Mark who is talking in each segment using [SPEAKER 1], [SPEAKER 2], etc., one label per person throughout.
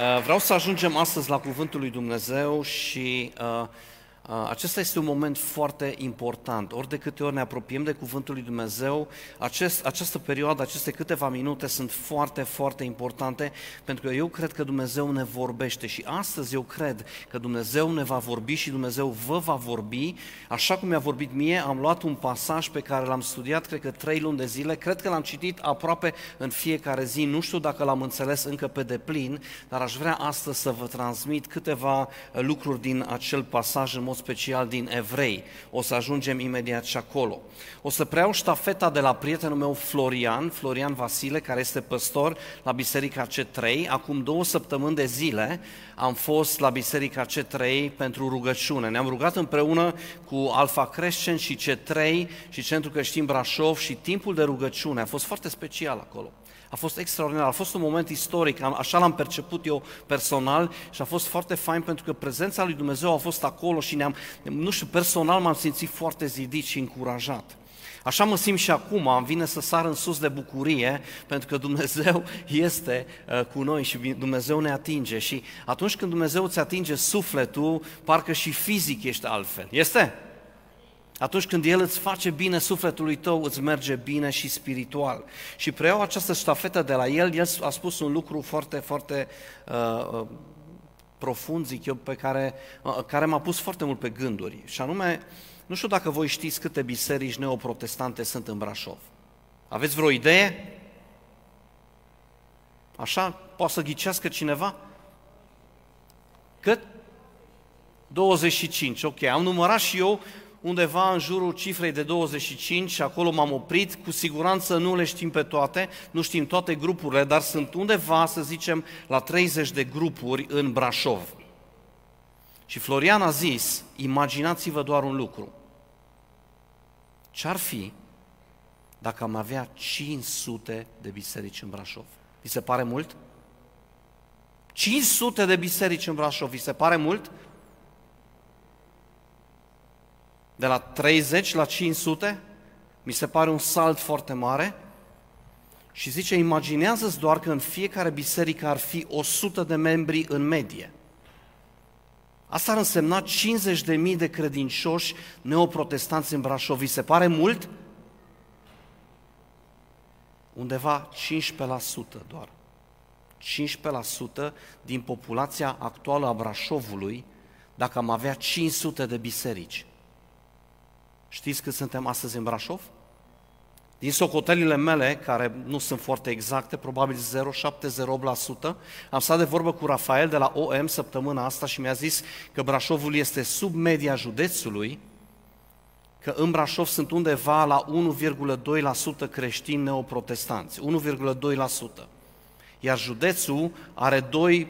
[SPEAKER 1] Uh, vreau să ajungem astăzi la Cuvântul lui Dumnezeu și uh, acesta este un moment foarte important. Ori de câte ori ne apropiem de Cuvântul lui Dumnezeu, acest, această perioadă, aceste câteva minute sunt foarte, foarte importante, pentru că eu cred că Dumnezeu ne vorbește și astăzi eu cred că Dumnezeu ne va vorbi și Dumnezeu vă va vorbi, așa cum mi-a vorbit mie, am luat un pasaj pe care l-am studiat, cred că trei luni de zile, cred că l-am citit aproape în fiecare zi, nu știu dacă l-am înțeles încă pe deplin, dar aș vrea astăzi să vă transmit câteva lucruri din acel pasaj în mod special din Evrei. O să ajungem imediat și acolo. O să preiau ștafeta de la prietenul meu Florian, Florian Vasile, care este păstor la Biserica C3. Acum două săptămâni de zile am fost la Biserica C3 pentru rugăciune. Ne-am rugat împreună cu Alfa Crescent și C3 și Centrul Creștin Brașov și timpul de rugăciune a fost foarte special acolo. A fost extraordinar, a fost un moment istoric, așa l-am perceput eu personal și a fost foarte fain pentru că prezența lui Dumnezeu a fost acolo și ne-am, nu știu, personal m-am simțit foarte zidit și încurajat. Așa mă simt și acum, am vine să sar în sus de bucurie, pentru că Dumnezeu este uh, cu noi și Dumnezeu ne atinge. Și atunci când Dumnezeu îți atinge sufletul, parcă și fizic ești altfel. Este? Atunci când El îți face bine sufletului tău, îți merge bine și spiritual. Și preiau această ștafetă de la El, El a spus un lucru foarte, foarte uh, uh, profund, zic eu, pe care, uh, care m-a pus foarte mult pe gânduri. Și anume, nu știu dacă voi știți câte biserici neoprotestante sunt în Brașov. Aveți vreo idee? Așa? Poate să ghicească cineva? Cât? 25, ok. Am numărat și eu undeva în jurul cifrei de 25 și acolo m-am oprit. Cu siguranță nu le știm pe toate, nu știm toate grupurile, dar sunt undeva, să zicem, la 30 de grupuri în Brașov. Și Florian a zis, imaginați-vă doar un lucru. Ce-ar fi dacă am avea 500 de biserici în Brașov? Vi se pare mult? 500 de biserici în Brașov, vi se pare mult? De la 30 la 500, mi se pare un salt foarte mare. Și zice, imaginează-ți doar că în fiecare biserică ar fi 100 de membri în medie. Asta ar însemna 50.000 de credincioși neoprotestanți în Brașov. Vi se pare mult? Undeva 15% doar. 15% din populația actuală a Brașovului, dacă am avea 500 de biserici. Știți că suntem astăzi în Brașov? Din socotelile mele, care nu sunt foarte exacte, probabil 0,708%, am stat de vorbă cu Rafael de la OM săptămâna asta și mi-a zis că Brașovul este sub media județului, că în Brașov sunt undeva la 1,2% creștini neoprotestanți, 1,2%. Iar județul are 2,1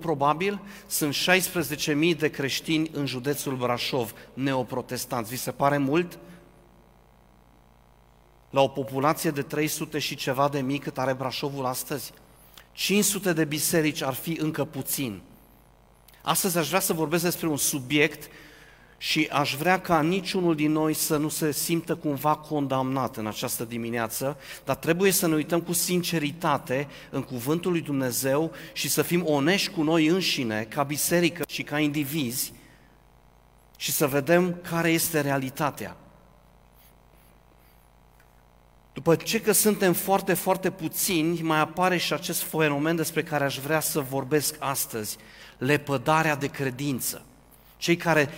[SPEAKER 1] probabil, sunt 16.000 de creștini în județul Brașov, neoprotestanți. Vi se pare mult? La o populație de 300 și ceva de mii cât are Brașovul astăzi. 500 de biserici ar fi încă puțin. Astăzi aș vrea să vorbesc despre un subiect și aș vrea ca niciunul din noi să nu se simtă cumva condamnat în această dimineață, dar trebuie să ne uităm cu sinceritate în cuvântul lui Dumnezeu și să fim onești cu noi înșine, ca biserică și ca indivizi, și să vedem care este realitatea. După ce că suntem foarte, foarte puțini, mai apare și acest fenomen despre care aș vrea să vorbesc astăzi, lepădarea de credință. Cei care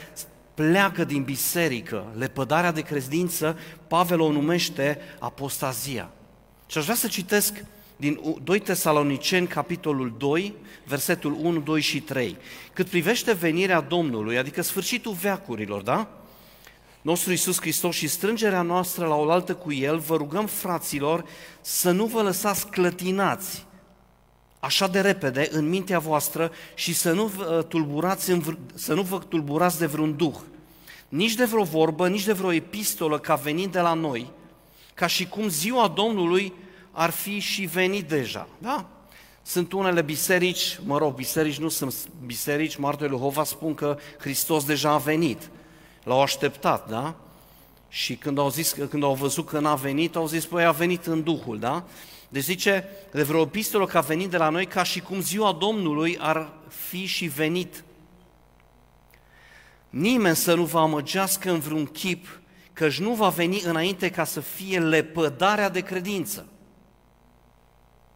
[SPEAKER 1] pleacă din biserică, lepădarea de credință, Pavel o numește apostazia. Și aș vrea să citesc din 2 Tesaloniceni, capitolul 2, versetul 1, 2 și 3. Cât privește venirea Domnului, adică sfârșitul veacurilor, da? Nostru Iisus Hristos și strângerea noastră la oaltă cu El, vă rugăm, fraților, să nu vă lăsați clătinați așa de repede în mintea voastră și să nu vă tulburați, în, să nu vă tulburați de vreun duh, nici de vreo vorbă, nici de vreo epistolă ca venind de la noi, ca și cum ziua Domnului ar fi și venit deja. Da? Sunt unele biserici, mă rog, biserici nu sunt biserici, martorii lui Hova spun că Hristos deja a venit. L-au așteptat, da? Și când au, zis, când au văzut că n-a venit, au zis, păi a venit în Duhul, da? Deci zice de vreo epistolă că a venit de la noi ca și cum ziua Domnului ar fi și venit. Nimeni să nu vă amăgească în vreun chip, căci nu va veni înainte ca să fie lepădarea de credință.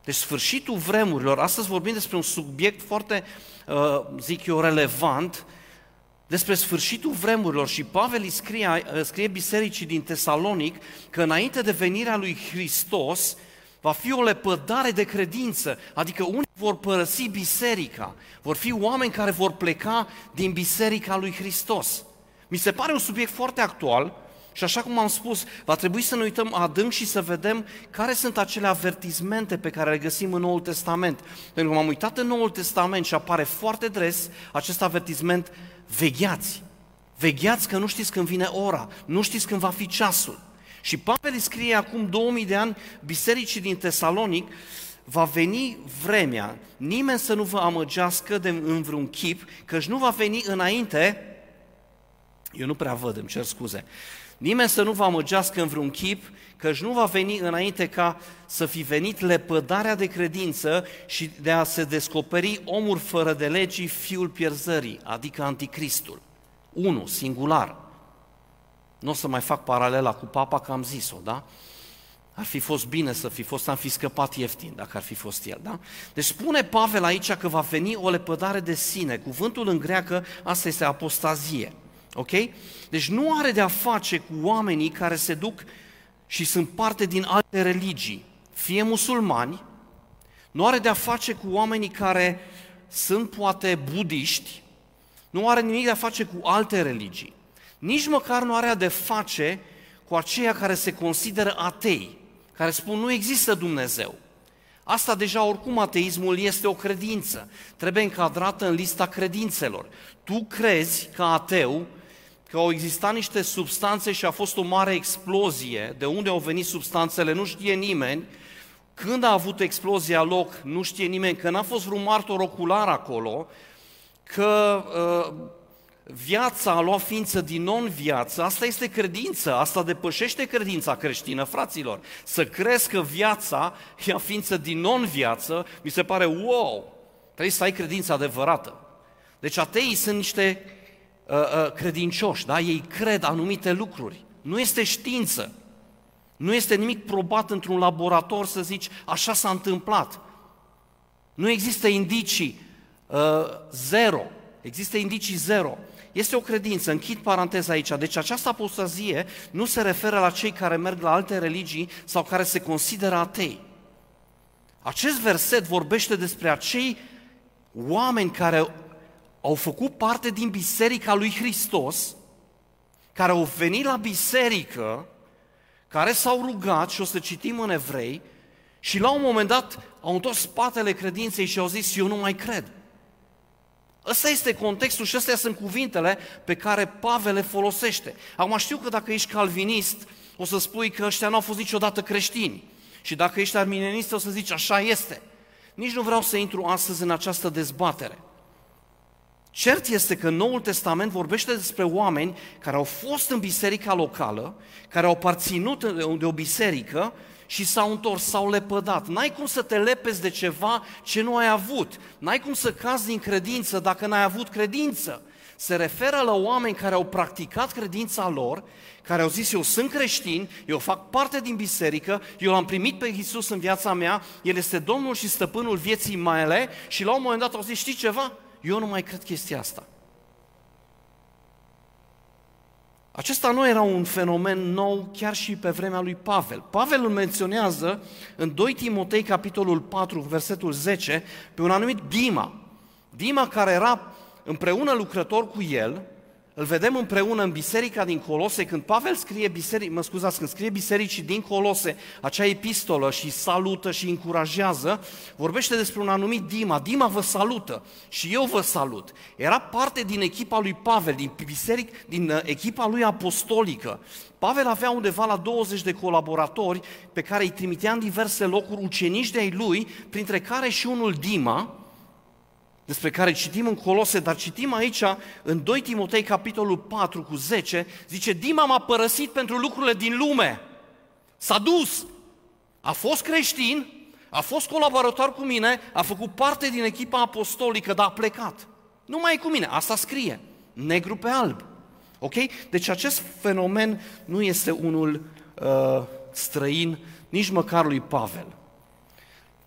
[SPEAKER 1] Deci sfârșitul vremurilor, astăzi vorbim despre un subiect foarte, uh, zic eu, relevant, despre sfârșitul vremurilor și Pavel îi scrie, uh, scrie bisericii din Tesalonic că înainte de venirea lui Hristos va fi o lepădare de credință, adică unii vor părăsi biserica, vor fi oameni care vor pleca din biserica lui Hristos. Mi se pare un subiect foarte actual și așa cum am spus, va trebui să ne uităm adânc și să vedem care sunt acele avertizmente pe care le găsim în Noul Testament. Pentru că m-am uitat în Noul Testament și apare foarte dres acest avertizment, vegheați, vegheați că nu știți când vine ora, nu știți când va fi ceasul. Și Pavel scrie acum 2000 de ani bisericii din Tesalonic, va veni vremea, nimeni să nu vă amăgească de, în vreun chip, căci nu va veni înainte, eu nu prea văd, îmi cer scuze, nimeni să nu vă amăgească în vreun chip, căci nu va veni înainte ca să fi venit lepădarea de credință și de a se descoperi omul fără de legii, fiul pierzării, adică anticristul. Unu, singular. Nu o să mai fac paralela cu papa că am zis-o, da? Ar fi fost bine să fi fost, am fi scăpat ieftin dacă ar fi fost el, da? Deci spune Pavel aici că va veni o lepădare de sine. Cuvântul în greacă, asta este apostazie. Ok? Deci nu are de-a face cu oamenii care se duc și sunt parte din alte religii, fie musulmani, nu are de-a face cu oamenii care sunt poate budiști, nu are nimic de a face cu alte religii nici măcar nu are de face cu aceia care se consideră atei, care spun nu există Dumnezeu. Asta deja oricum ateismul este o credință, trebuie încadrată în lista credințelor. Tu crezi ca ateu că au existat niște substanțe și a fost o mare explozie, de unde au venit substanțele nu știe nimeni, când a avut explozia loc nu știe nimeni, că n-a fost vreun martor ocular acolo, că uh, viața a luat ființă din non-viață, asta este credință, asta depășește credința creștină, fraților. Să crezi că viața ia ființă din non-viață, mi se pare wow, trebuie să ai credință adevărată. Deci ateii sunt niște uh, uh, credincioși, da? ei cred anumite lucruri. Nu este știință, nu este nimic probat într-un laborator să zici așa s-a întâmplat. Nu există indicii uh, zero, există indicii zero. Este o credință, închid paranteza aici, deci această apostazie nu se referă la cei care merg la alte religii sau care se consideră atei. Acest verset vorbește despre acei oameni care au făcut parte din biserica lui Hristos, care au venit la biserică, care s-au rugat, și o să citim în evrei, și la un moment dat au întors spatele credinței și au zis, eu nu mai cred. Ăsta este contextul și astea sunt cuvintele pe care Pavel le folosește. Acum știu că dacă ești calvinist, o să spui că ăștia nu au fost niciodată creștini. Și dacă ești arminianist, o să zici așa este. Nici nu vreau să intru astăzi în această dezbatere. Cert este că Noul Testament vorbește despre oameni care au fost în biserica locală, care au parținut de o biserică și s-au întors, s-au lepădat. N-ai cum să te lepezi de ceva ce nu ai avut. N-ai cum să cazi din credință dacă n-ai avut credință. Se referă la oameni care au practicat credința lor, care au zis, eu sunt creștin, eu fac parte din biserică, eu l-am primit pe Iisus în viața mea, El este Domnul și Stăpânul vieții mele și la un moment dat au zis, știi ceva? Eu nu mai cred chestia asta. Acesta nu era un fenomen nou chiar și pe vremea lui Pavel. Pavel îl menționează în 2 Timotei, capitolul 4, versetul 10, pe un anumit Dima. Dima care era împreună lucrător cu el îl vedem împreună în biserica din Colose, când Pavel scrie biseric, mă scuzați, când scrie bisericii din Colose acea epistolă și salută și încurajează, vorbește despre un anumit Dima. Dima vă salută și eu vă salut. Era parte din echipa lui Pavel, din biseric, din uh, echipa lui apostolică. Pavel avea undeva la 20 de colaboratori pe care îi trimitea în diverse locuri ucenici de ai lui, printre care și unul Dima, despre care citim în Colose, dar citim aici în 2 Timotei, capitolul 4 cu 10, zice, Dima m-a părăsit pentru lucrurile din lume. S-a dus. A fost creștin, A fost colaborator cu mine, a făcut parte din echipa apostolică, dar a plecat. Nu mai e cu mine, asta scrie, negru pe alb. Ok? Deci acest fenomen nu este unul uh, străin nici măcar lui Pavel.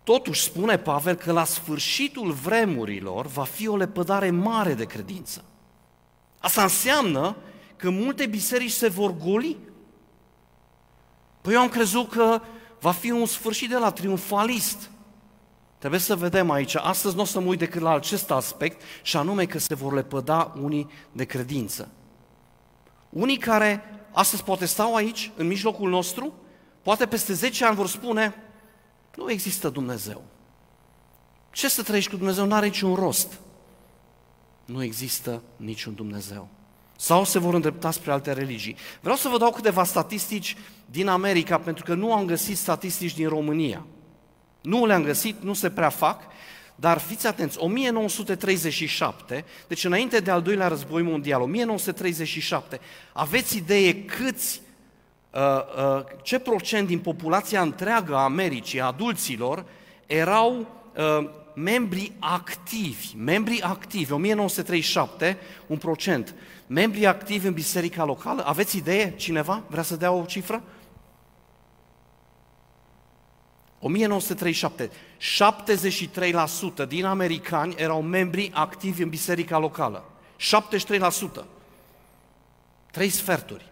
[SPEAKER 1] Totuși spune Pavel că la sfârșitul vremurilor va fi o lepădare mare de credință. Asta înseamnă că multe biserici se vor goli. Păi eu am crezut că va fi un sfârșit de la triumfalist. Trebuie să vedem aici, astăzi nu o să mă uit decât la acest aspect și anume că se vor lepăda unii de credință. Unii care astăzi poate stau aici, în mijlocul nostru, poate peste 10 ani vor spune, nu există Dumnezeu. Ce să trăiești cu Dumnezeu? Nu are niciun rost. Nu există niciun Dumnezeu. Sau se vor îndrepta spre alte religii. Vreau să vă dau câteva statistici din America, pentru că nu am găsit statistici din România. Nu le-am găsit, nu se prea fac, dar fiți atenți, 1937, deci înainte de al doilea război mondial, 1937, aveți idee câți, uh, uh, ce procent din populația întreagă a Americii, a adulților, erau uh, membri activi, membri activi, 1937, un procent, membri activi în biserica locală, aveți idee? Cineva vrea să dea o cifră? 1937, 73% din americani erau membri activi în biserica locală. 73%. Trei sferturi.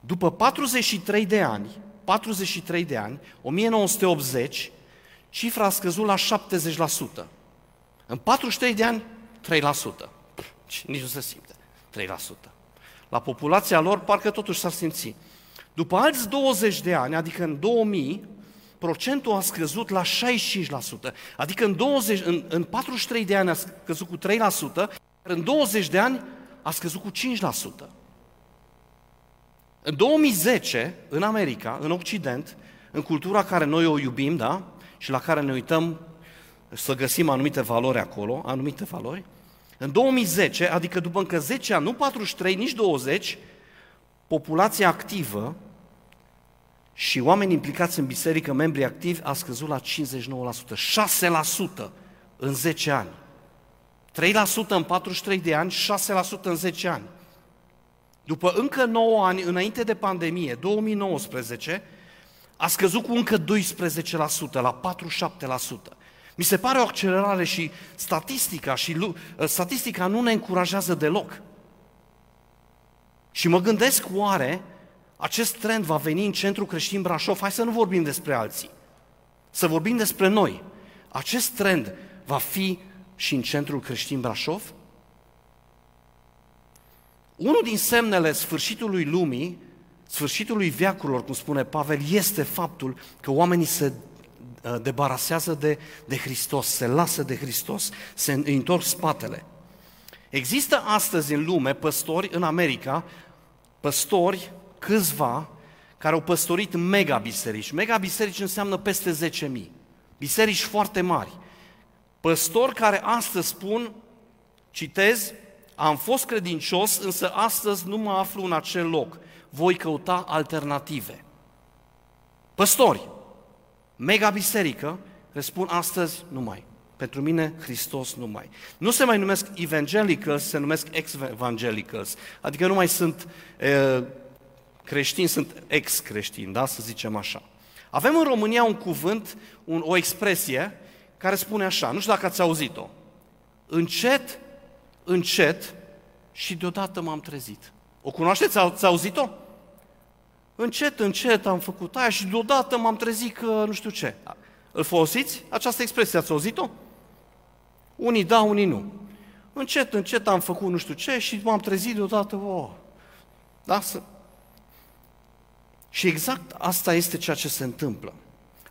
[SPEAKER 1] După 43 de ani, 43 de ani, 1980, cifra a scăzut la 70%. În 43 de ani, 3%. Nici nu se simte. 3%. La populația lor, parcă totuși s-ar simți. După alți 20 de ani, adică în 2000, procentul a scăzut la 65%. Adică în, 20, în, în 43 de ani a scăzut cu 3%, iar în 20 de ani a scăzut cu 5%. În 2010, în America, în Occident, în cultura care noi o iubim, da? Și la care ne uităm să găsim anumite valori acolo, anumite valori, în 2010, adică după încă 10 ani, nu 43, nici 20, populația activă și oameni implicați în biserică, membri activi, a scăzut la 59%, 6% în 10 ani. 3% în 43 de ani, 6% în 10 ani. După încă 9 ani, înainte de pandemie, 2019, a scăzut cu încă 12%, la 47%. Mi se pare o accelerare și statistica, și statistica nu ne încurajează deloc. Și mă gândesc oare acest trend va veni în centrul creștin Brașov, hai să nu vorbim despre alții, să vorbim despre noi. Acest trend va fi și în centrul creștin Brașov? Unul din semnele sfârșitului lumii, sfârșitului veacurilor, cum spune Pavel, este faptul că oamenii se uh, debarasează de, de Hristos, se lasă de Hristos, se întorc spatele. Există astăzi în lume păstori în America, păstori câțiva care au păstorit mega biserici. Mega biserici înseamnă peste 10.000. Biserici foarte mari. Păstori care astăzi spun, citez, am fost credincios, însă astăzi nu mă aflu în acel loc. Voi căuta alternative. Păstori, mega biserică, răspund astăzi nu mai. Pentru mine, Hristos nu mai. Nu se mai numesc evangelicals, se numesc ex-evangelicals. Adică nu mai sunt e, creștini sunt ex-creștini, da? să zicem așa. Avem în România un cuvânt, un, o expresie care spune așa, nu știu dacă ați auzit-o. Încet, încet și deodată m-am trezit. O cunoașteți? Ați auzit-o? Încet, încet am făcut aia și deodată m-am trezit că nu știu ce. Îl folosiți? Această expresie ați auzit-o? Unii da, unii nu. Încet, încet am făcut nu știu ce și m-am trezit deodată, oh. Da? Și exact asta este ceea ce se întâmplă.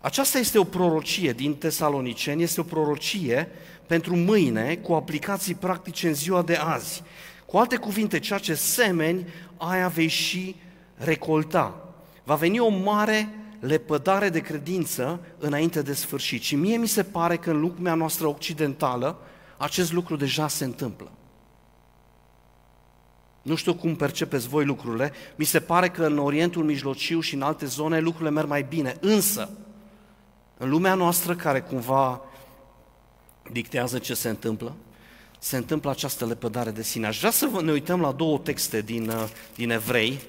[SPEAKER 1] Aceasta este o prorocie din Tesaloniceni, este o prorocie pentru mâine cu aplicații practice în ziua de azi. Cu alte cuvinte, ceea ce semeni, aia vei și recolta. Va veni o mare lepădare de credință înainte de sfârșit. Și mie mi se pare că în lumea noastră occidentală acest lucru deja se întâmplă. Nu știu cum percepeți voi lucrurile, mi se pare că în Orientul Mijlociu și în alte zone lucrurile merg mai bine, însă, În lumea noastră care cumva dictează ce se întâmplă, se întâmplă această lepădare de sine. Aș vrea să ne uităm la două texte din, uh, din Evrei.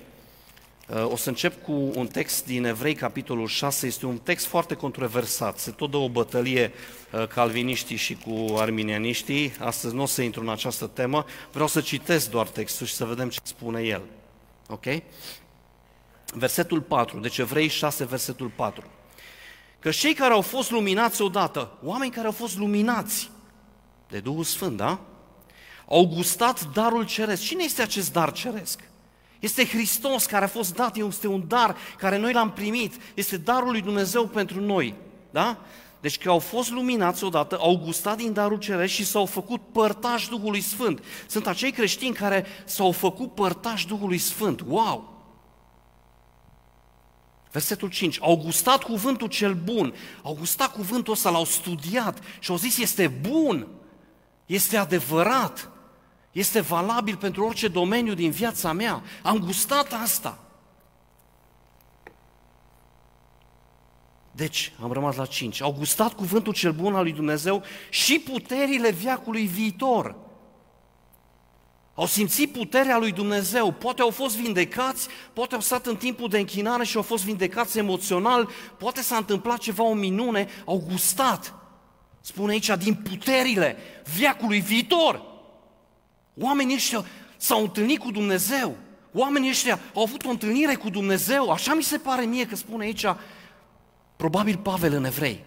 [SPEAKER 1] Uh, o să încep cu un text din Evrei, capitolul 6. Este un text foarte controversat. Se tot dă o bătălie uh, calviniștii și cu arminianiștii. Astăzi nu o să intru în această temă. Vreau să citesc doar textul și să vedem ce spune el. Ok? Versetul 4. Deci Evrei 6, versetul 4. Că cei care au fost luminați odată, oameni care au fost luminați de Duhul Sfânt, da? Au gustat darul ceresc. Cine este acest dar ceresc? Este Hristos care a fost dat, este un dar care noi l-am primit, este darul lui Dumnezeu pentru noi, da? Deci că au fost luminați odată, au gustat din darul ceresc și s-au făcut părtași Duhului Sfânt. Sunt acei creștini care s-au făcut părtași Duhului Sfânt. Wow! Versetul 5. Au gustat cuvântul cel bun, au gustat cuvântul ăsta, l-au studiat și au zis este bun, este adevărat, este valabil pentru orice domeniu din viața mea. Am gustat asta. Deci, am rămas la 5. Au gustat cuvântul cel bun al lui Dumnezeu și puterile viacului viitor. Au simțit puterea lui Dumnezeu, poate au fost vindecați, poate au stat în timpul de închinare și au fost vindecați emoțional, poate s-a întâmplat ceva, o minune, au gustat, spune aici, din puterile viacului viitor. Oamenii ăștia s-au întâlnit cu Dumnezeu, oamenii ăștia au avut o întâlnire cu Dumnezeu, așa mi se pare mie că spune aici, probabil Pavel în evrei.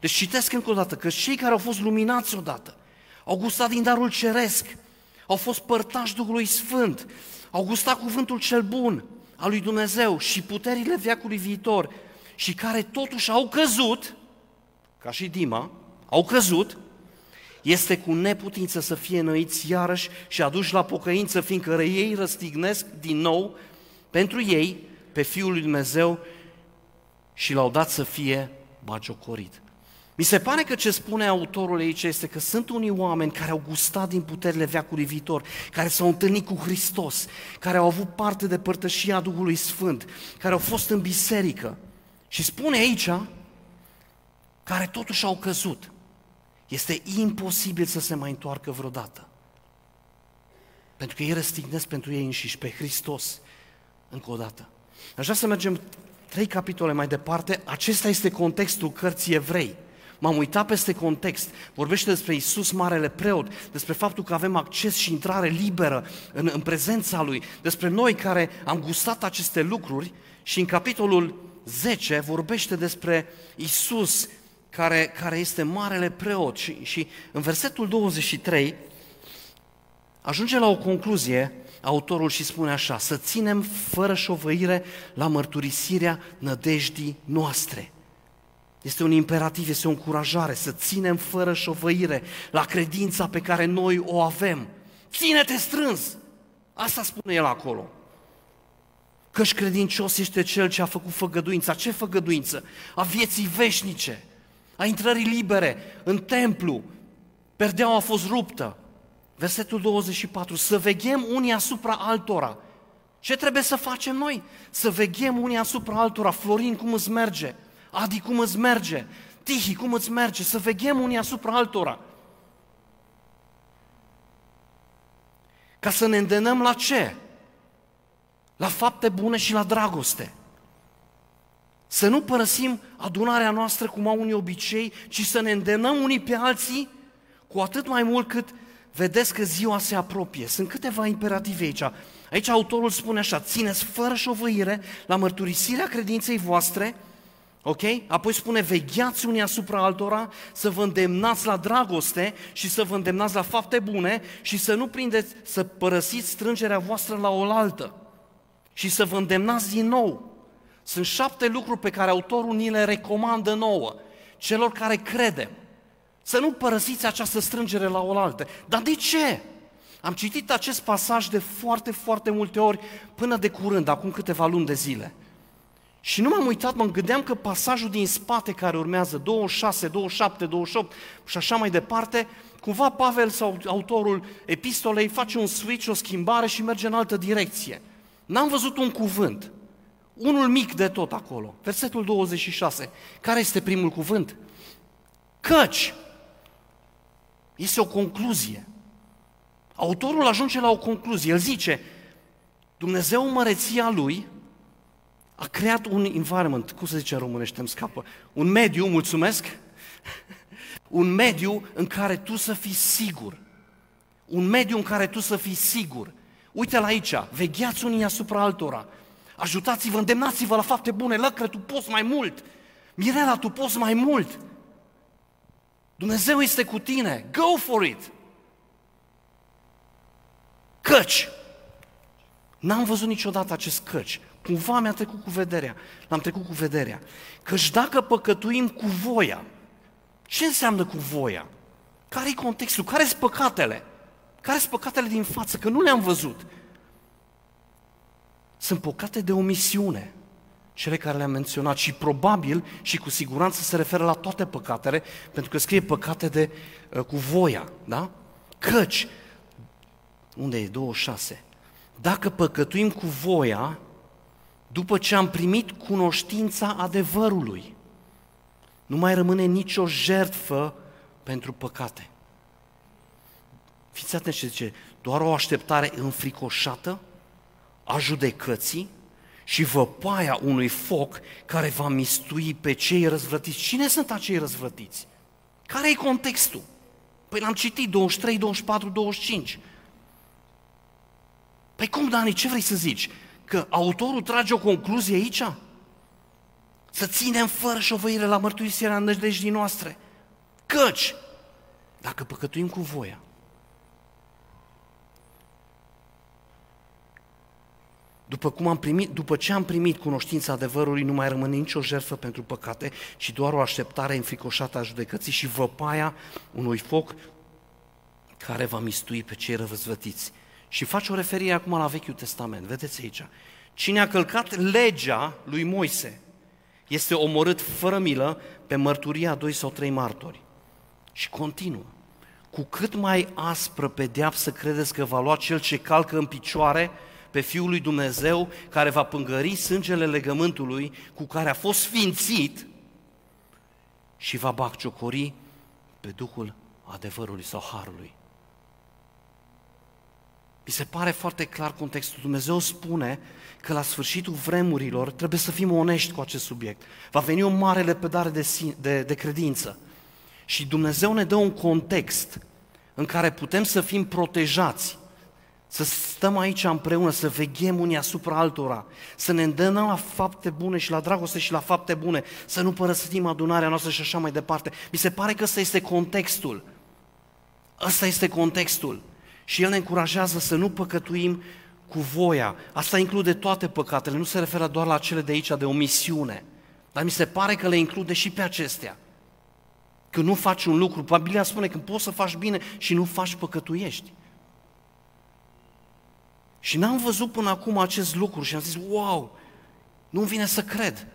[SPEAKER 1] Deci citesc încă o dată că cei care au fost luminați odată, au gustat din darul ceresc, au fost părtași Duhului Sfânt, au gustat cuvântul cel bun al lui Dumnezeu și puterile veacului viitor și care totuși au căzut, ca și Dima, au căzut, este cu neputință să fie înăiți iarăși și aduși la pocăință, fiindcă ei răstignesc din nou pentru ei pe Fiul lui Dumnezeu și l-au dat să fie bagiocorit. Mi se pare că ce spune autorul aici este că sunt unii oameni care au gustat din puterile veacului viitor, care s-au întâlnit cu Hristos, care au avut parte de părtășia Duhului Sfânt, care au fost în biserică. Și spune aici, care totuși au căzut. Este imposibil să se mai întoarcă vreodată. Pentru că ei răstignesc pentru ei înșiși pe Hristos încă o dată. Aș vrea să mergem trei capitole mai departe. Acesta este contextul cărții evrei. M-am uitat peste context. Vorbește despre Isus Marele Preot, despre faptul că avem acces și intrare liberă în, în prezența Lui, despre noi care am gustat aceste lucruri și în capitolul 10 vorbește despre Isus care, care este Marele Preot și, și în versetul 23 ajunge la o concluzie autorul și spune așa, să ținem fără șovăire la mărturisirea nădejdii noastre. Este un imperativ, este o încurajare să ținem fără șovăire la credința pe care noi o avem. Ține-te strâns! Asta spune el acolo. Căci credincios este cel ce a făcut făgăduința. Ce făgăduință? A vieții veșnice, a intrării libere în templu. Perdeaua a fost ruptă. Versetul 24. Să veghem unii asupra altora. Ce trebuie să facem noi? Să veghem unii asupra altora. Florin, cum îți merge? Adi, cum îți merge? Tihi, cum îți merge? Să veghem unii asupra altora. Ca să ne îndenăm la ce? La fapte bune și la dragoste. Să nu părăsim adunarea noastră cum au unii obicei, ci să ne îndemnăm unii pe alții, cu atât mai mult cât vedeți că ziua se apropie. Sunt câteva imperative aici. Aici autorul spune așa, țineți fără șovăire la mărturisirea credinței voastre, Ok? Apoi spune, vegheați unii asupra altora, să vă îndemnați la dragoste și să vă îndemnați la fapte bune și să nu prindeți, să părăsiți strângerea voastră la oaltă și să vă îndemnați din nou. Sunt șapte lucruri pe care autorul ni le recomandă nouă, celor care credem. Să nu părăsiți această strângere la oaltă. Dar de ce? Am citit acest pasaj de foarte, foarte multe ori până de curând, acum câteva luni de zile. Și nu m-am uitat, mă gândeam că pasajul din spate care urmează, 26, 27, 28 și așa mai departe, cumva Pavel sau autorul epistolei face un switch, o schimbare și merge în altă direcție. N-am văzut un cuvânt, Unul mic de tot acolo. Versetul 26. Care este primul cuvânt? Căci. Este o concluzie. Autorul ajunge la o concluzie. El zice, Dumnezeu măreția Lui a creat un environment, cum se zice în românește, îmi scapă, un mediu, mulțumesc, un mediu în care tu să fii sigur. Un mediu în care tu să fii sigur. Uite-l aici, vegheați unii asupra altora. Ajutați-vă, îndemnați-vă la fapte bune, lăcră, tu poți mai mult. Mirela, tu poți mai mult. Dumnezeu este cu tine. Go for it! Căci! N-am văzut niciodată acest căci. Cumva mi-a trecut cu vederea. L-am trecut cu vederea. Căci dacă păcătuim cu voia, ce înseamnă cu voia? Care-i contextul? Care sunt păcatele? Care sunt păcatele din față? Că nu le-am văzut. Sunt păcate de omisiune, cele care le-am menționat și probabil și cu siguranță se referă la toate păcatele, pentru că scrie păcate de, uh, cu voia, da? Căci, unde e 26? Dacă păcătuim cu voia, după ce am primit cunoștința adevărului, nu mai rămâne nicio jertfă pentru păcate. Fiți atenți ce zice, doar o așteptare înfricoșată a judecății și văpaia unui foc care va mistui pe cei răzvrătiți. Cine sunt acei răzvrătiți? Care e contextul? Păi l-am citit 23, 24, 25. Păi cum, Dani, ce vrei să zici? Că autorul trage o concluzie aici? Să ținem fără șovăire la mărturisirea nădejdii noastre. Căci, dacă păcătuim cu voia, După, cum am primit, după ce am primit cunoștința adevărului, nu mai rămâne nicio jertfă pentru păcate, ci doar o așteptare înfricoșată a judecății și văpaia unui foc care va mistui pe cei răvăzvătiți. Și face o referire acum la Vechiul Testament. Vedeți aici. Cine a călcat legea lui Moise este omorât fără milă pe mărturia a doi sau trei martori. Și continuă. Cu cât mai aspră pedeapsă credeți că va lua cel ce calcă în picioare pe Fiul lui Dumnezeu, care va pângări sângele legământului cu care a fost sfințit și va bacciocori pe Duhul adevărului sau harului. Mi se pare foarte clar contextul. Dumnezeu spune că la sfârșitul vremurilor trebuie să fim onești cu acest subiect. Va veni o mare lepădare de, de, de credință. Și Dumnezeu ne dă un context în care putem să fim protejați, să stăm aici împreună, să veghem unii asupra altora, să ne îndemnăm la fapte bune și la dragoste și la fapte bune, să nu părăsim adunarea noastră și așa mai departe. Mi se pare că ăsta este contextul. Ăsta este contextul. Și El ne încurajează să nu păcătuim cu voia. Asta include toate păcatele, nu se referă doar la cele de aici de omisiune. Dar mi se pare că le include și pe acestea. Că nu faci un lucru, Biblia spune că poți să faci bine și nu faci păcătuiești. Și n-am văzut până acum acest lucru și am zis, wow, nu-mi vine să cred.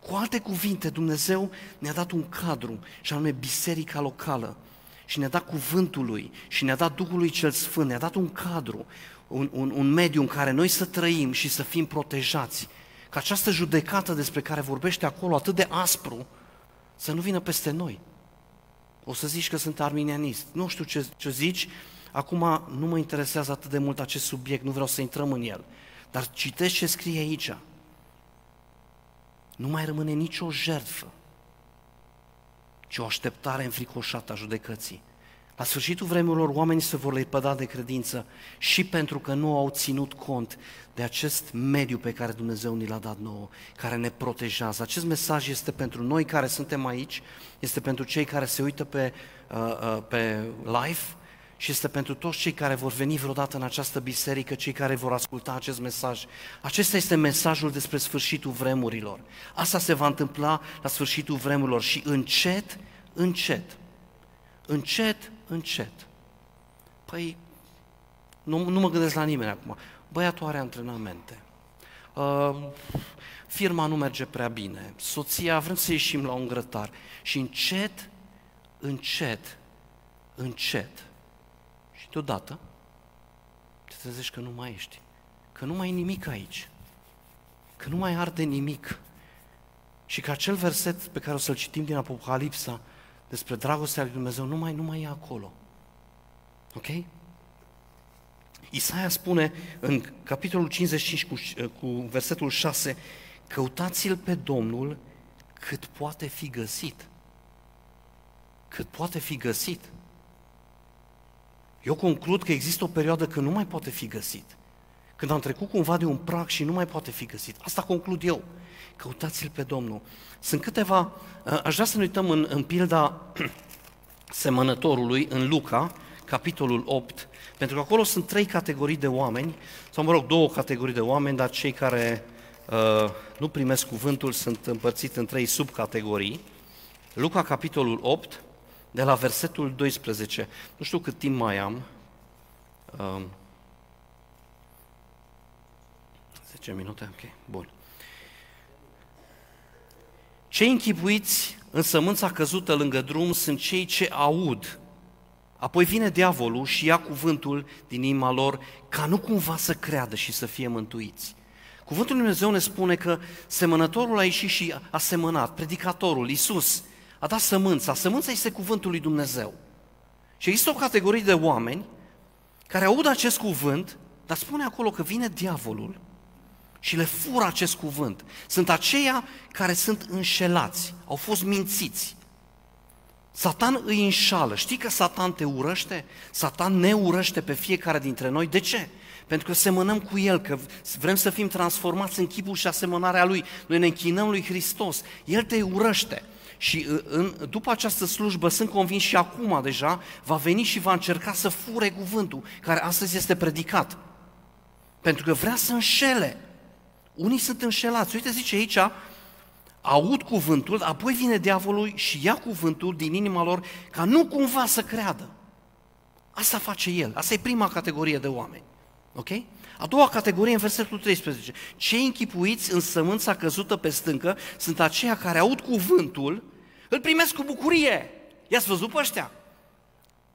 [SPEAKER 1] Cu alte cuvinte, Dumnezeu ne-a dat un cadru, și anume biserica locală, și ne-a dat cuvântul lui și ne-a dat Duhul lui cel Sfânt, ne-a dat un cadru, un, un, un mediu în care noi să trăim și să fim protejați. Ca această judecată despre care vorbește acolo atât de aspru, să nu vină peste noi. O să zici că sunt arminianist. Nu știu ce, ce zici, acum nu mă interesează atât de mult acest subiect, nu vreau să intrăm în el. Dar citești ce scrie aici. Nu mai rămâne nicio jertfă ci o așteptare înfricoșată a judecății. La sfârșitul vremurilor, oamenii se vor lepăda de credință și pentru că nu au ținut cont de acest mediu pe care Dumnezeu ni l-a dat nouă, care ne protejează. Acest mesaj este pentru noi care suntem aici, este pentru cei care se uită pe, uh, uh, pe live și este pentru toți cei care vor veni vreodată în această biserică, cei care vor asculta acest mesaj. Acesta este mesajul despre sfârșitul vremurilor. Asta se va întâmpla la sfârșitul vremurilor și încet, încet, încet, încet. Păi, nu, nu mă gândesc la nimeni acum. Băiatul are antrenamente. Uh, firma nu merge prea bine. Soția, vrem să ieșim la un grătar. Și încet, încet, încet, deodată te trezești că nu mai ești, că nu mai e nimic aici. că nu mai arde nimic. Și că acel verset pe care o să-l citim din Apocalipsa despre dragostea lui Dumnezeu nu mai, nu mai e acolo. Ok? Isaia spune în capitolul 55 cu, cu versetul 6, căutați-l pe Domnul cât poate fi găsit. Cât poate fi găsit. Eu conclud că există o perioadă când nu mai poate fi găsit. Când am trecut cumva de un prag și nu mai poate fi găsit. Asta conclud eu. Căutați-l pe Domnul. Sunt câteva, aș vrea să ne uităm în, în pilda semănătorului, în Luca, capitolul 8, pentru că acolo sunt trei categorii de oameni, sau mă rog, două categorii de oameni, dar cei care uh, nu primesc cuvântul sunt împărțiți în trei subcategorii. Luca, capitolul 8, de la versetul 12. Nu știu cât timp mai am. Uh, 10 minute? Ok, bun. Cei închipuiți în sămânța căzută lângă drum sunt cei ce aud Apoi vine diavolul și ia cuvântul din inima lor ca nu cumva să creadă și să fie mântuiți. Cuvântul Lui Dumnezeu ne spune că semănătorul a ieșit și a semănat, predicatorul, Iisus, a dat sămânța. Sămânța este cuvântul lui Dumnezeu. Și există o categorie de oameni care aud acest cuvânt, dar spune acolo că vine diavolul și le fură acest cuvânt. Sunt aceia care sunt înșelați, au fost mințiți. Satan îi înșală. Știi că Satan te urăște? Satan ne urăște pe fiecare dintre noi. De ce? Pentru că semănăm cu El, că vrem să fim transformați în chipul și asemănarea Lui. Noi ne închinăm Lui Hristos. El te urăște. Și uh, în, după această slujbă, sunt convins și acum deja, va veni și va încerca să fure cuvântul care astăzi este predicat. Pentru că vrea să înșele. Unii sunt înșelați. Uite, zice aici, aud cuvântul, apoi vine diavolul și ia cuvântul din inima lor ca nu cumva să creadă. Asta face el. Asta e prima categorie de oameni. Ok? A doua categorie în versetul 13. Cei închipuiți în sămânța căzută pe stâncă sunt aceia care aud cuvântul, îl primesc cu bucurie. I-ați văzut pe ăștia?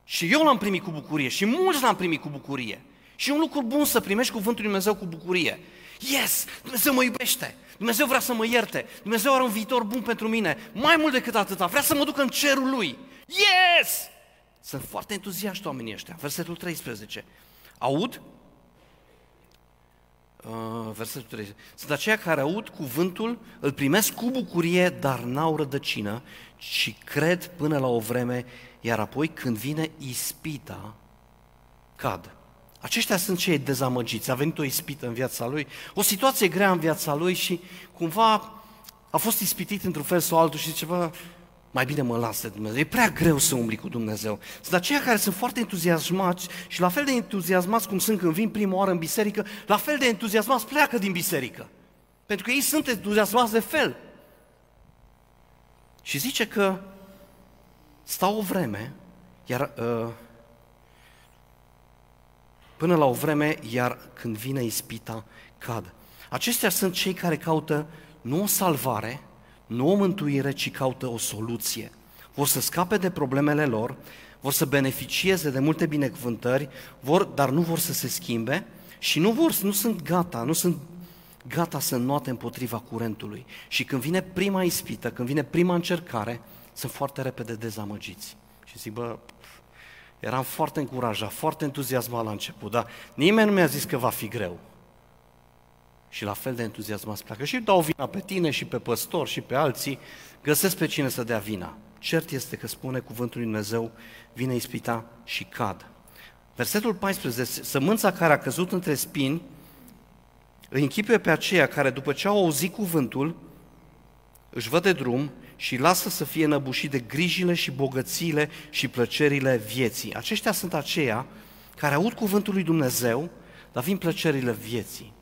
[SPEAKER 1] Și eu l-am primit cu bucurie și mulți l-am primit cu bucurie. Și e un lucru bun să primești cuvântul lui Dumnezeu cu bucurie. Yes! Dumnezeu mă iubește! Dumnezeu vrea să mă ierte! Dumnezeu are un viitor bun pentru mine! Mai mult decât atâta, vrea să mă duc în cerul Lui! Yes! Sunt foarte entuziaști oamenii ăștia. Versetul 13. Aud? Uh, versetul 13. Sunt aceia care aud cuvântul, îl primesc cu bucurie, dar n-au rădăcină, și cred până la o vreme, iar apoi când vine ispita, cad. Aceștia sunt cei dezamăgiți. A venit o ispită în viața lui, o situație grea în viața lui și cumva a fost ispitit într-un fel sau altul și zice, bă, mai bine mă las de Dumnezeu. E prea greu să umbli cu Dumnezeu. Sunt aceia care sunt foarte entuziasmați și la fel de entuziasmați cum sunt când vin prima oară în biserică, la fel de entuziasmați pleacă din biserică. Pentru că ei sunt entuziasmați de fel. Și zice că stau o vreme, iar uh, până la o vreme, iar când vine ispita, cad. Aceștia sunt cei care caută nu o salvare, nu o mântuire, ci caută o soluție. Vor să scape de problemele lor, vor să beneficieze de multe binecuvântări, vor, dar nu vor să se schimbe și nu vor, nu sunt gata, nu sunt gata să înnoate împotriva curentului. Și când vine prima ispită, când vine prima încercare, sunt foarte repede dezamăgiți. Și zic, bă, Eram foarte încurajat, foarte entuziasmat la început, dar nimeni nu mi-a zis că va fi greu. Și la fel de entuziasmat pleacă. Și dau vina pe tine și pe păstor și pe alții, găsesc pe cine să dea vina. Cert este că spune cuvântul lui Dumnezeu, vine ispita și cad. Versetul 14, sămânța care a căzut între spini, îi închipuie pe aceia care după ce au auzit cuvântul, își văd de drum și lasă să fie năbușit de grijile și bogățiile și plăcerile vieții. Aceștia sunt aceia care aud cuvântul lui Dumnezeu, dar vin plăcerile vieții.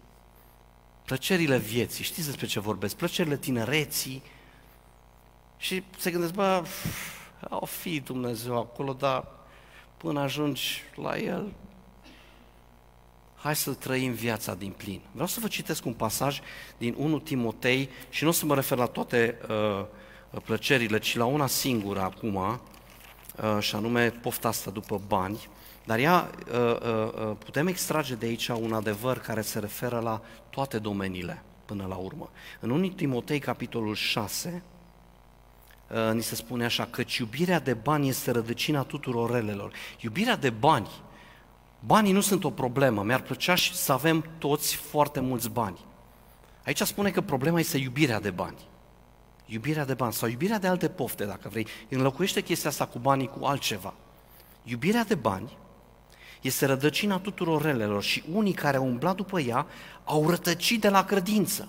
[SPEAKER 1] Plăcerile vieții, știți despre ce vorbesc? Plăcerile tinereții. Și se gândesc, bă, o fi Dumnezeu acolo, dar până ajungi la El, hai să trăim viața din plin. Vreau să vă citesc un pasaj din 1 Timotei și nu o să mă refer la toate uh, plăcerile, ci la una singură acum, uh, și anume pofta asta după bani, dar ea, uh, uh, putem extrage de aici un adevăr care se referă la toate domeniile. până la urmă. În 1 Timotei, capitolul 6, uh, ni se spune așa, că iubirea de bani este rădăcina tuturor relelor. Iubirea de bani, banii nu sunt o problemă, mi-ar plăcea și să avem toți foarte mulți bani. Aici spune că problema este iubirea de bani. Iubirea de bani sau iubirea de alte pofte, dacă vrei. Înlocuiește chestia asta cu banii cu altceva. Iubirea de bani este rădăcina tuturor relelor și unii care au umblat după ea au rătăcit de la credință.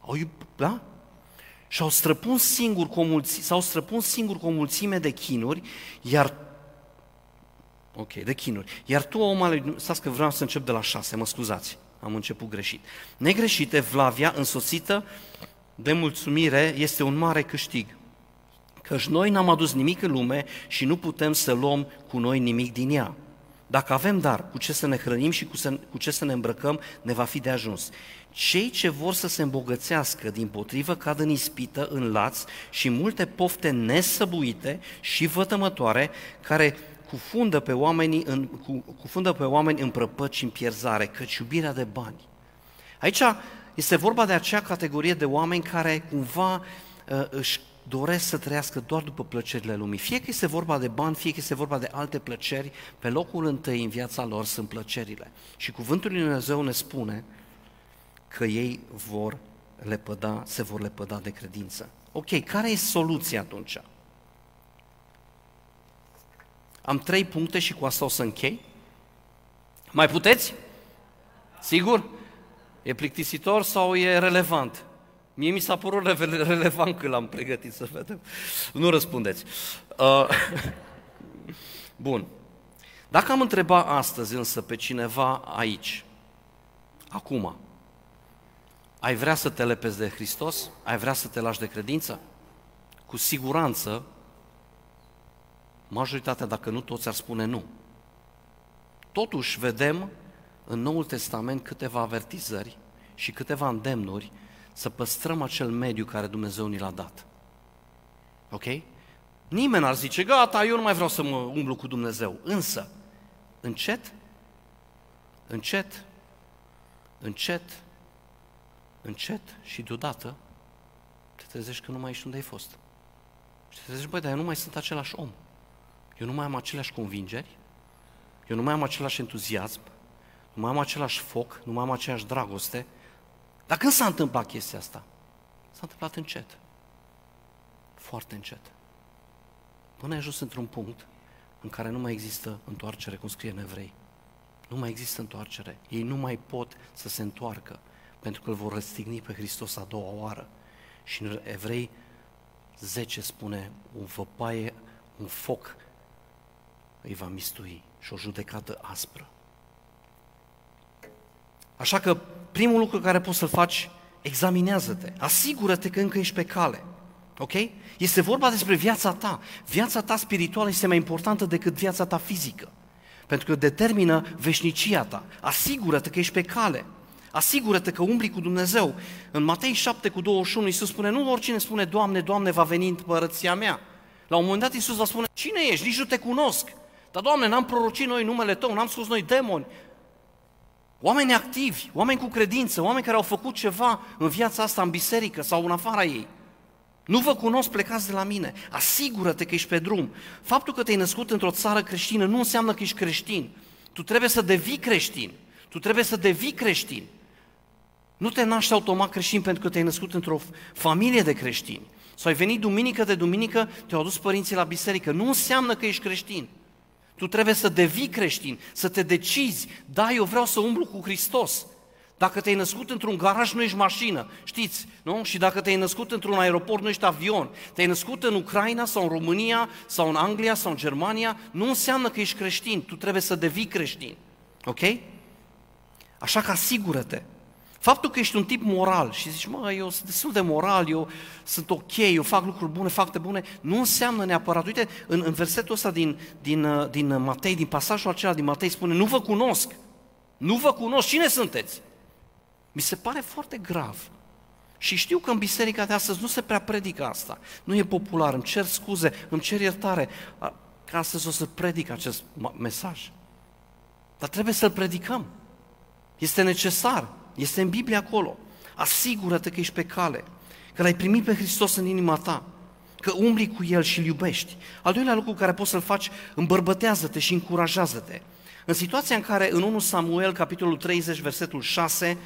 [SPEAKER 1] Au iub... da? Și au străpuns singur cu o mulțime, s-au străpuns singur cu o mulțime de chinuri, iar Ok, de chinuri. Iar tu, om al stați că vreau să încep de la șase, mă scuzați, am început greșit. Negreșite, Vlavia, însoțită de mulțumire, este un mare câștig. Căci noi n-am adus nimic în lume și nu putem să luăm cu noi nimic din ea. Dacă avem dar cu ce să ne hrănim și cu, să, cu ce să ne îmbrăcăm, ne va fi de ajuns. Cei ce vor să se îmbogățească, din potrivă, cad în ispită, în laț și multe pofte nesăbuite și vătămătoare, care cufundă pe, oamenii în, cu, cufundă pe oameni în prăpăci și în pierzare, căci iubirea de bani. Aici este vorba de acea categorie de oameni care cumva uh, își doresc să trăiască doar după plăcerile lumii. Fie că este vorba de bani, fie că este vorba de alte plăceri, pe locul întâi în viața lor sunt plăcerile. Și cuvântul lui Dumnezeu ne spune că ei vor lepăda, se vor lepăda de credință. Ok, care e soluția atunci? Am trei puncte și cu asta o să închei. Mai puteți? Sigur? E plictisitor sau e relevant? Mie mi s-a părut relevant când l-am pregătit să vedem. Nu răspundeți. Uh, bun. Dacă am întrebat astăzi însă pe cineva aici, acum, ai vrea să te lepezi de Hristos? Ai vrea să te lași de credință? Cu siguranță, majoritatea, dacă nu toți, ar spune nu. Totuși, vedem în Noul Testament câteva avertizări și câteva îndemnuri să păstrăm acel mediu care Dumnezeu ni l-a dat. Ok? Nimeni ar zice, gata, eu nu mai vreau să mă umblu cu Dumnezeu. Însă, încet, încet, încet, încet și deodată te trezești că nu mai ești unde ai fost. Și te trezești, băi, dar eu nu mai sunt același om. Eu nu mai am aceleași convingeri, eu nu mai am același entuziasm, nu mai am același foc, nu mai am aceeași dragoste, dar când s-a întâmplat chestia asta? S-a întâmplat încet. Foarte încet. Până ai ajuns într-un punct în care nu mai există întoarcere, cum scrie în evrei. Nu mai există întoarcere. Ei nu mai pot să se întoarcă, pentru că îl vor răstigni pe Hristos a doua oară. Și în evrei 10 spune, un văpaie, un foc îi va mistui și o judecată aspră. Așa că primul lucru care poți să-l faci, examinează-te, asigură-te că încă ești pe cale. Ok? Este vorba despre viața ta. Viața ta spirituală este mai importantă decât viața ta fizică. Pentru că determină veșnicia ta. Asigură-te că ești pe cale. Asigură-te că umbli cu Dumnezeu. În Matei 7 cu 21 Iisus spune, nu oricine spune, Doamne, Doamne, va veni împărăția mea. La un moment dat Iisus va spune, cine ești? Nici nu te cunosc. Dar, Doamne, n-am prorocit noi numele Tău, n-am spus noi demoni. Oameni activi, oameni cu credință, oameni care au făcut ceva în viața asta, în biserică sau în afara ei. Nu vă cunosc, plecați de la mine. Asigură-te că ești pe drum. Faptul că te-ai născut într-o țară creștină nu înseamnă că ești creștin. Tu trebuie să devii creștin. Tu trebuie să devii creștin. Nu te naști automat creștin pentru că te-ai născut într-o familie de creștini. Sau ai venit duminică de duminică, te-au adus părinții la biserică. Nu înseamnă că ești creștin. Tu trebuie să devii creștin, să te decizi, da, eu vreau să umblu cu Hristos. Dacă te-ai născut într-un garaj, nu ești mașină, știți, nu? Și dacă te-ai născut într-un aeroport, nu ești avion. Te-ai născut în Ucraina sau în România sau în Anglia sau în Germania, nu înseamnă că ești creștin, tu trebuie să devii creștin. Ok? Așa că asigură-te Faptul că ești un tip moral și zici, mă, eu sunt destul de moral, eu sunt ok, eu fac lucruri bune, fapte bune, nu înseamnă neapărat. Uite, în, în versetul ăsta din, din, uh, din Matei, din pasajul acela din Matei, spune, nu vă cunosc, nu vă cunosc, cine sunteți? Mi se pare foarte grav. Și știu că în biserica de astăzi nu se prea predică asta. Nu e popular, îmi cer scuze, îmi cer iertare. Că astăzi o să predic acest mesaj. Dar trebuie să-l predicăm. Este necesar. Este în Biblie acolo. Asigură-te că ești pe cale, că l-ai primit pe Hristos în inima ta, că umbli cu El și îl iubești. Al doilea lucru care poți să-l faci, îmbărbătează-te și încurajează-te. În situația în care în 1 Samuel, capitolul 30, versetul 6,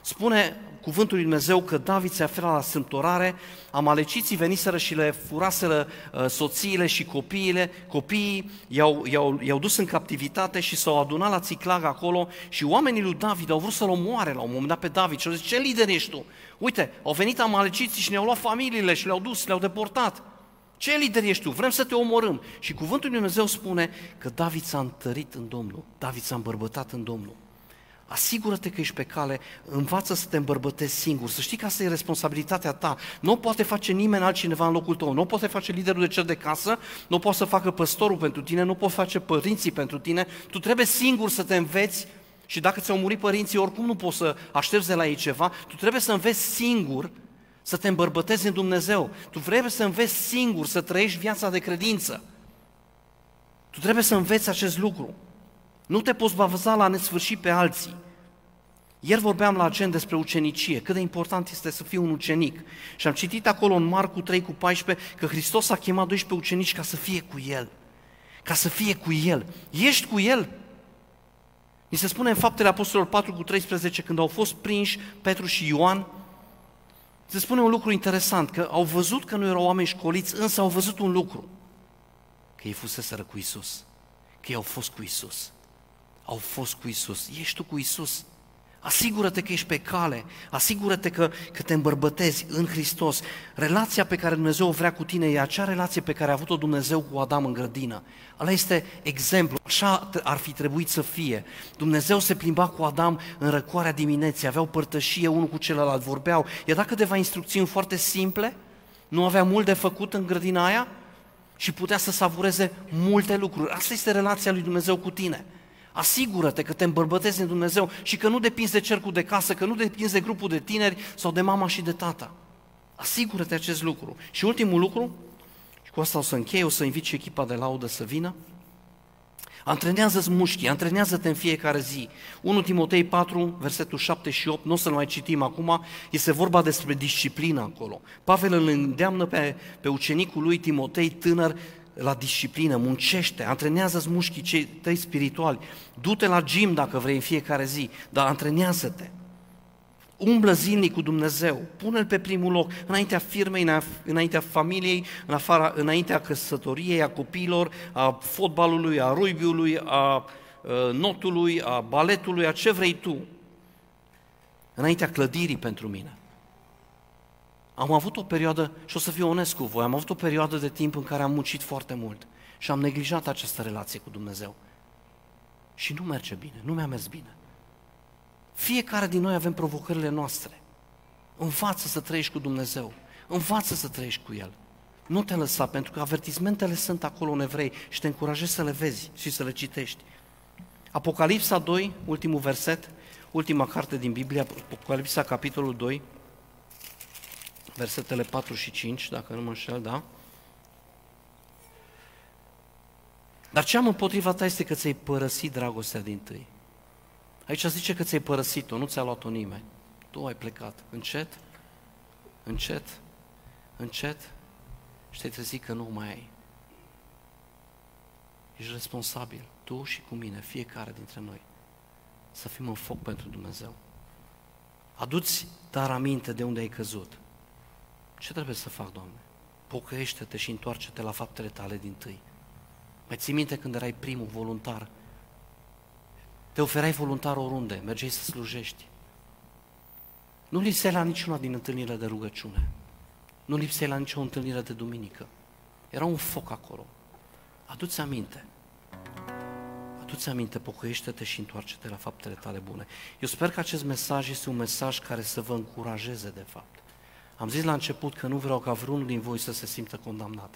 [SPEAKER 1] spune cuvântul lui Dumnezeu că David se afla la sâmptorare, amaleciții veniseră și le furaseră uh, soțiile și copiile, copiii i-au, i-au, i-au dus în captivitate și s-au adunat la Țiclag acolo și oamenii lui David au vrut să-l omoare la un moment dat pe David și au zis, ce lider ești tu? Uite, au venit amaleciții și ne-au luat familiile și le-au dus, le-au deportat. Ce lider ești tu? Vrem să te omorâm. Și cuvântul lui Dumnezeu spune că David s-a întărit în Domnul, David s-a îmbărbătat în Domnul. Asigură-te că ești pe cale, învață să te îmbărbătezi singur, să știi că asta e responsabilitatea ta. Nu o poate face nimeni altcineva în locul tău, nu o poate face liderul de cer de casă, nu o poate să facă păstorul pentru tine, nu poate face părinții pentru tine, tu trebuie singur să te înveți și dacă ți-au murit părinții, oricum nu poți să aștepți de la ei ceva, tu trebuie să înveți singur să te îmbărbătezi în Dumnezeu. Tu trebuie să înveți singur să trăiești viața de credință. Tu trebuie să înveți acest lucru. Nu te poți baza la nesfârșit pe alții. Ieri vorbeam la agent despre ucenicie, cât de important este să fii un ucenic. Și am citit acolo în Marcu 3 cu 14 că Hristos a chemat 12 ucenici ca să fie cu El. Ca să fie cu El. Ești cu El? Mi se spune în Faptele Apostolilor 4 cu 13, când au fost prinși Petru și Ioan, se spune un lucru interesant, că au văzut că nu erau oameni școliți, însă au văzut un lucru, că ei fuseseră cu Isus, că ei au fost cu Isus. Au fost cu Isus. Ești tu cu Isus. Asigură-te că ești pe cale, asigură-te că, că te îmbărbătezi în Hristos. Relația pe care Dumnezeu o vrea cu tine e acea relație pe care a avut-o Dumnezeu cu Adam în grădină. Ăla este exemplu, așa ar fi trebuit să fie. Dumnezeu se plimba cu Adam în răcoarea dimineții, aveau părtășie unul cu celălalt, vorbeau. I-a dat câteva instrucțiuni foarte simple, nu avea mult de făcut în grădina aia și putea să savureze multe lucruri. Asta este relația lui Dumnezeu cu tine. Asigură-te că te îmbărbătezi în Dumnezeu și că nu depinzi de cercul de casă, că nu depinzi de grupul de tineri sau de mama și de tata. Asigură-te acest lucru. Și ultimul lucru, și cu asta o să închei, o să invit și echipa de laudă să vină, Antrenează-ți mușchii, antrenează-te în fiecare zi. 1 Timotei 4, versetul 7 și 8, nu o să-l mai citim acum, este vorba despre disciplină acolo. Pavel îl îndeamnă pe, pe ucenicul lui Timotei tânăr la disciplină, muncește, antrenează-ți mușchii cei tăi spirituali, du-te la gym dacă vrei în fiecare zi, dar antrenează-te. Umblă zilnic cu Dumnezeu, pune-L pe primul loc, înaintea firmei, înaintea familiei, în afara, înaintea căsătoriei, a copiilor, a fotbalului, a rugbyului, a notului, a baletului, a ce vrei tu. Înaintea clădirii pentru mine. Am avut o perioadă, și o să fiu onest cu voi, am avut o perioadă de timp în care am muncit foarte mult și am neglijat această relație cu Dumnezeu. Și nu merge bine, nu mi-a mers bine. Fiecare din noi avem provocările noastre. Învață să trăiești cu Dumnezeu. Învață să trăiești cu El. Nu te lăsa, pentru că avertizmentele sunt acolo în evrei și te încurajez să le vezi și să le citești. Apocalipsa 2, ultimul verset, ultima carte din Biblie, Apocalipsa capitolul 2, versetele 4 și 5, dacă nu mă înșel, da? Dar ce am împotriva ta este că ți-ai părăsit dragostea din tâi. Aici zice că ți-ai părăsit-o, nu ți-a luat-o nimeni. Tu ai plecat. Încet, încet, încet și te-ai trezit că nu mai ai. Ești responsabil, tu și cu mine, fiecare dintre noi, să fim în foc pentru Dumnezeu. Aduți dar aminte de unde ai căzut. Ce trebuie să fac, Doamne? Pocăiește-te și întoarce-te la faptele tale din tâi. Mai ții minte când erai primul voluntar? Te oferai voluntar oriunde, mergeai să slujești. Nu lipseai la niciuna din întâlnirile de rugăciune. Nu lipseai la nicio întâlnire de duminică. Era un foc acolo. Adu-ți aminte. Adu-ți aminte, pocăiește-te și întoarce-te la faptele tale bune. Eu sper că acest mesaj este un mesaj care să vă încurajeze, de fapt. Am zis la început că nu vreau ca vreunul din voi să se simtă condamnat.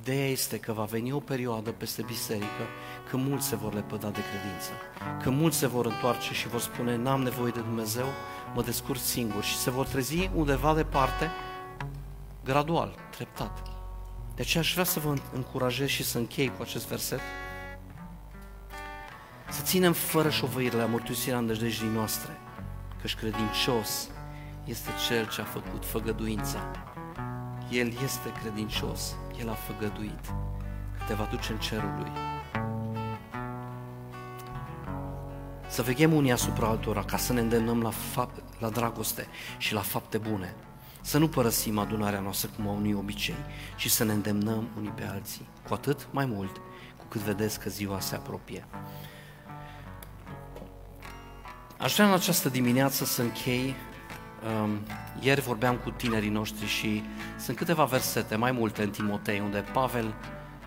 [SPEAKER 1] Ideea este că va veni o perioadă peste biserică când mulți se vor lepăda de credință, că mulți se vor întoarce și vor spune n-am nevoie de Dumnezeu, mă descurc singur și se vor trezi undeva departe, gradual, treptat. De aceea aș vrea să vă încurajez și să închei cu acest verset, să ținem fără șovăire la mărturisirea îndrăjdejdii noastre, Căci credincios este Cel ce a făcut făgăduința. El este credincios, El a făgăduit că te va duce în cerul Lui. Să veghem unii asupra altora ca să ne îndemnăm la, fapt, la dragoste și la fapte bune. Să nu părăsim adunarea noastră cum au unii obicei, ci să ne îndemnăm unii pe alții. Cu atât mai mult cu cât vedeți că ziua se apropie. Aș vrea în această dimineață să închei. Um, ieri vorbeam cu tinerii noștri și sunt câteva versete, mai multe în Timotei, unde Pavel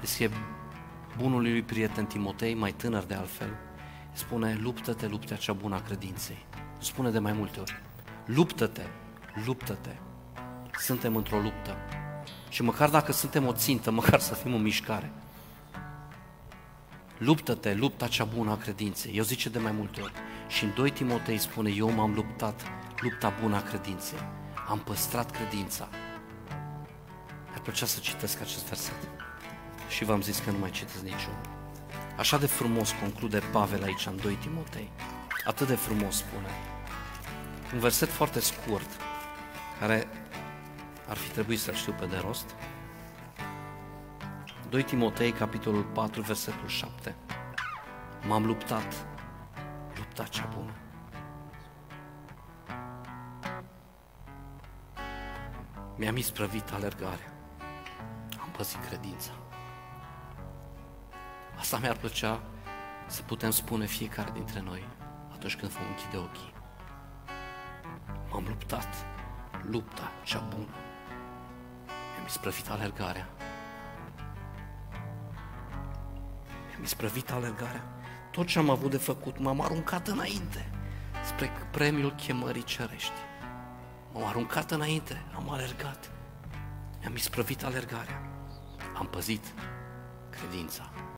[SPEAKER 1] scrie bunului lui prieten Timotei, mai tânăr de altfel, spune, luptă-te, luptea cea bună a credinței. Spune de mai multe ori, luptă-te, luptă-te. Suntem într-o luptă. Și măcar dacă suntem o țintă, măcar să fim în mișcare. Luptă-te, lupta cea bună a credinței. Eu zice de mai multe ori. Și în 2 Timotei spune, eu m-am luptat lupta bună a credinței. Am păstrat credința. Mi-ar plăcea să citesc acest verset. Și v-am zis că nu mai citesc niciunul. Așa de frumos conclude Pavel aici în 2 Timotei. Atât de frumos spune. Un verset foarte scurt, care ar fi trebuit să-l știu pe de rost. 2 Timotei, capitolul 4, versetul 7. M-am luptat, lupta cea bună. Mi-am isprăvit alergarea. Am păzit credința. Asta mi-ar plăcea să putem spune fiecare dintre noi atunci când vom închide ochii. M-am luptat lupta cea bună. Mi-am isprăvit alergarea. Mi-am isprăvit alergarea. Tot ce am avut de făcut, m-am aruncat înainte spre premiul chemării cerești. M-am aruncat înainte, am alergat. Mi-am isprăvit alergarea. Am păzit credința.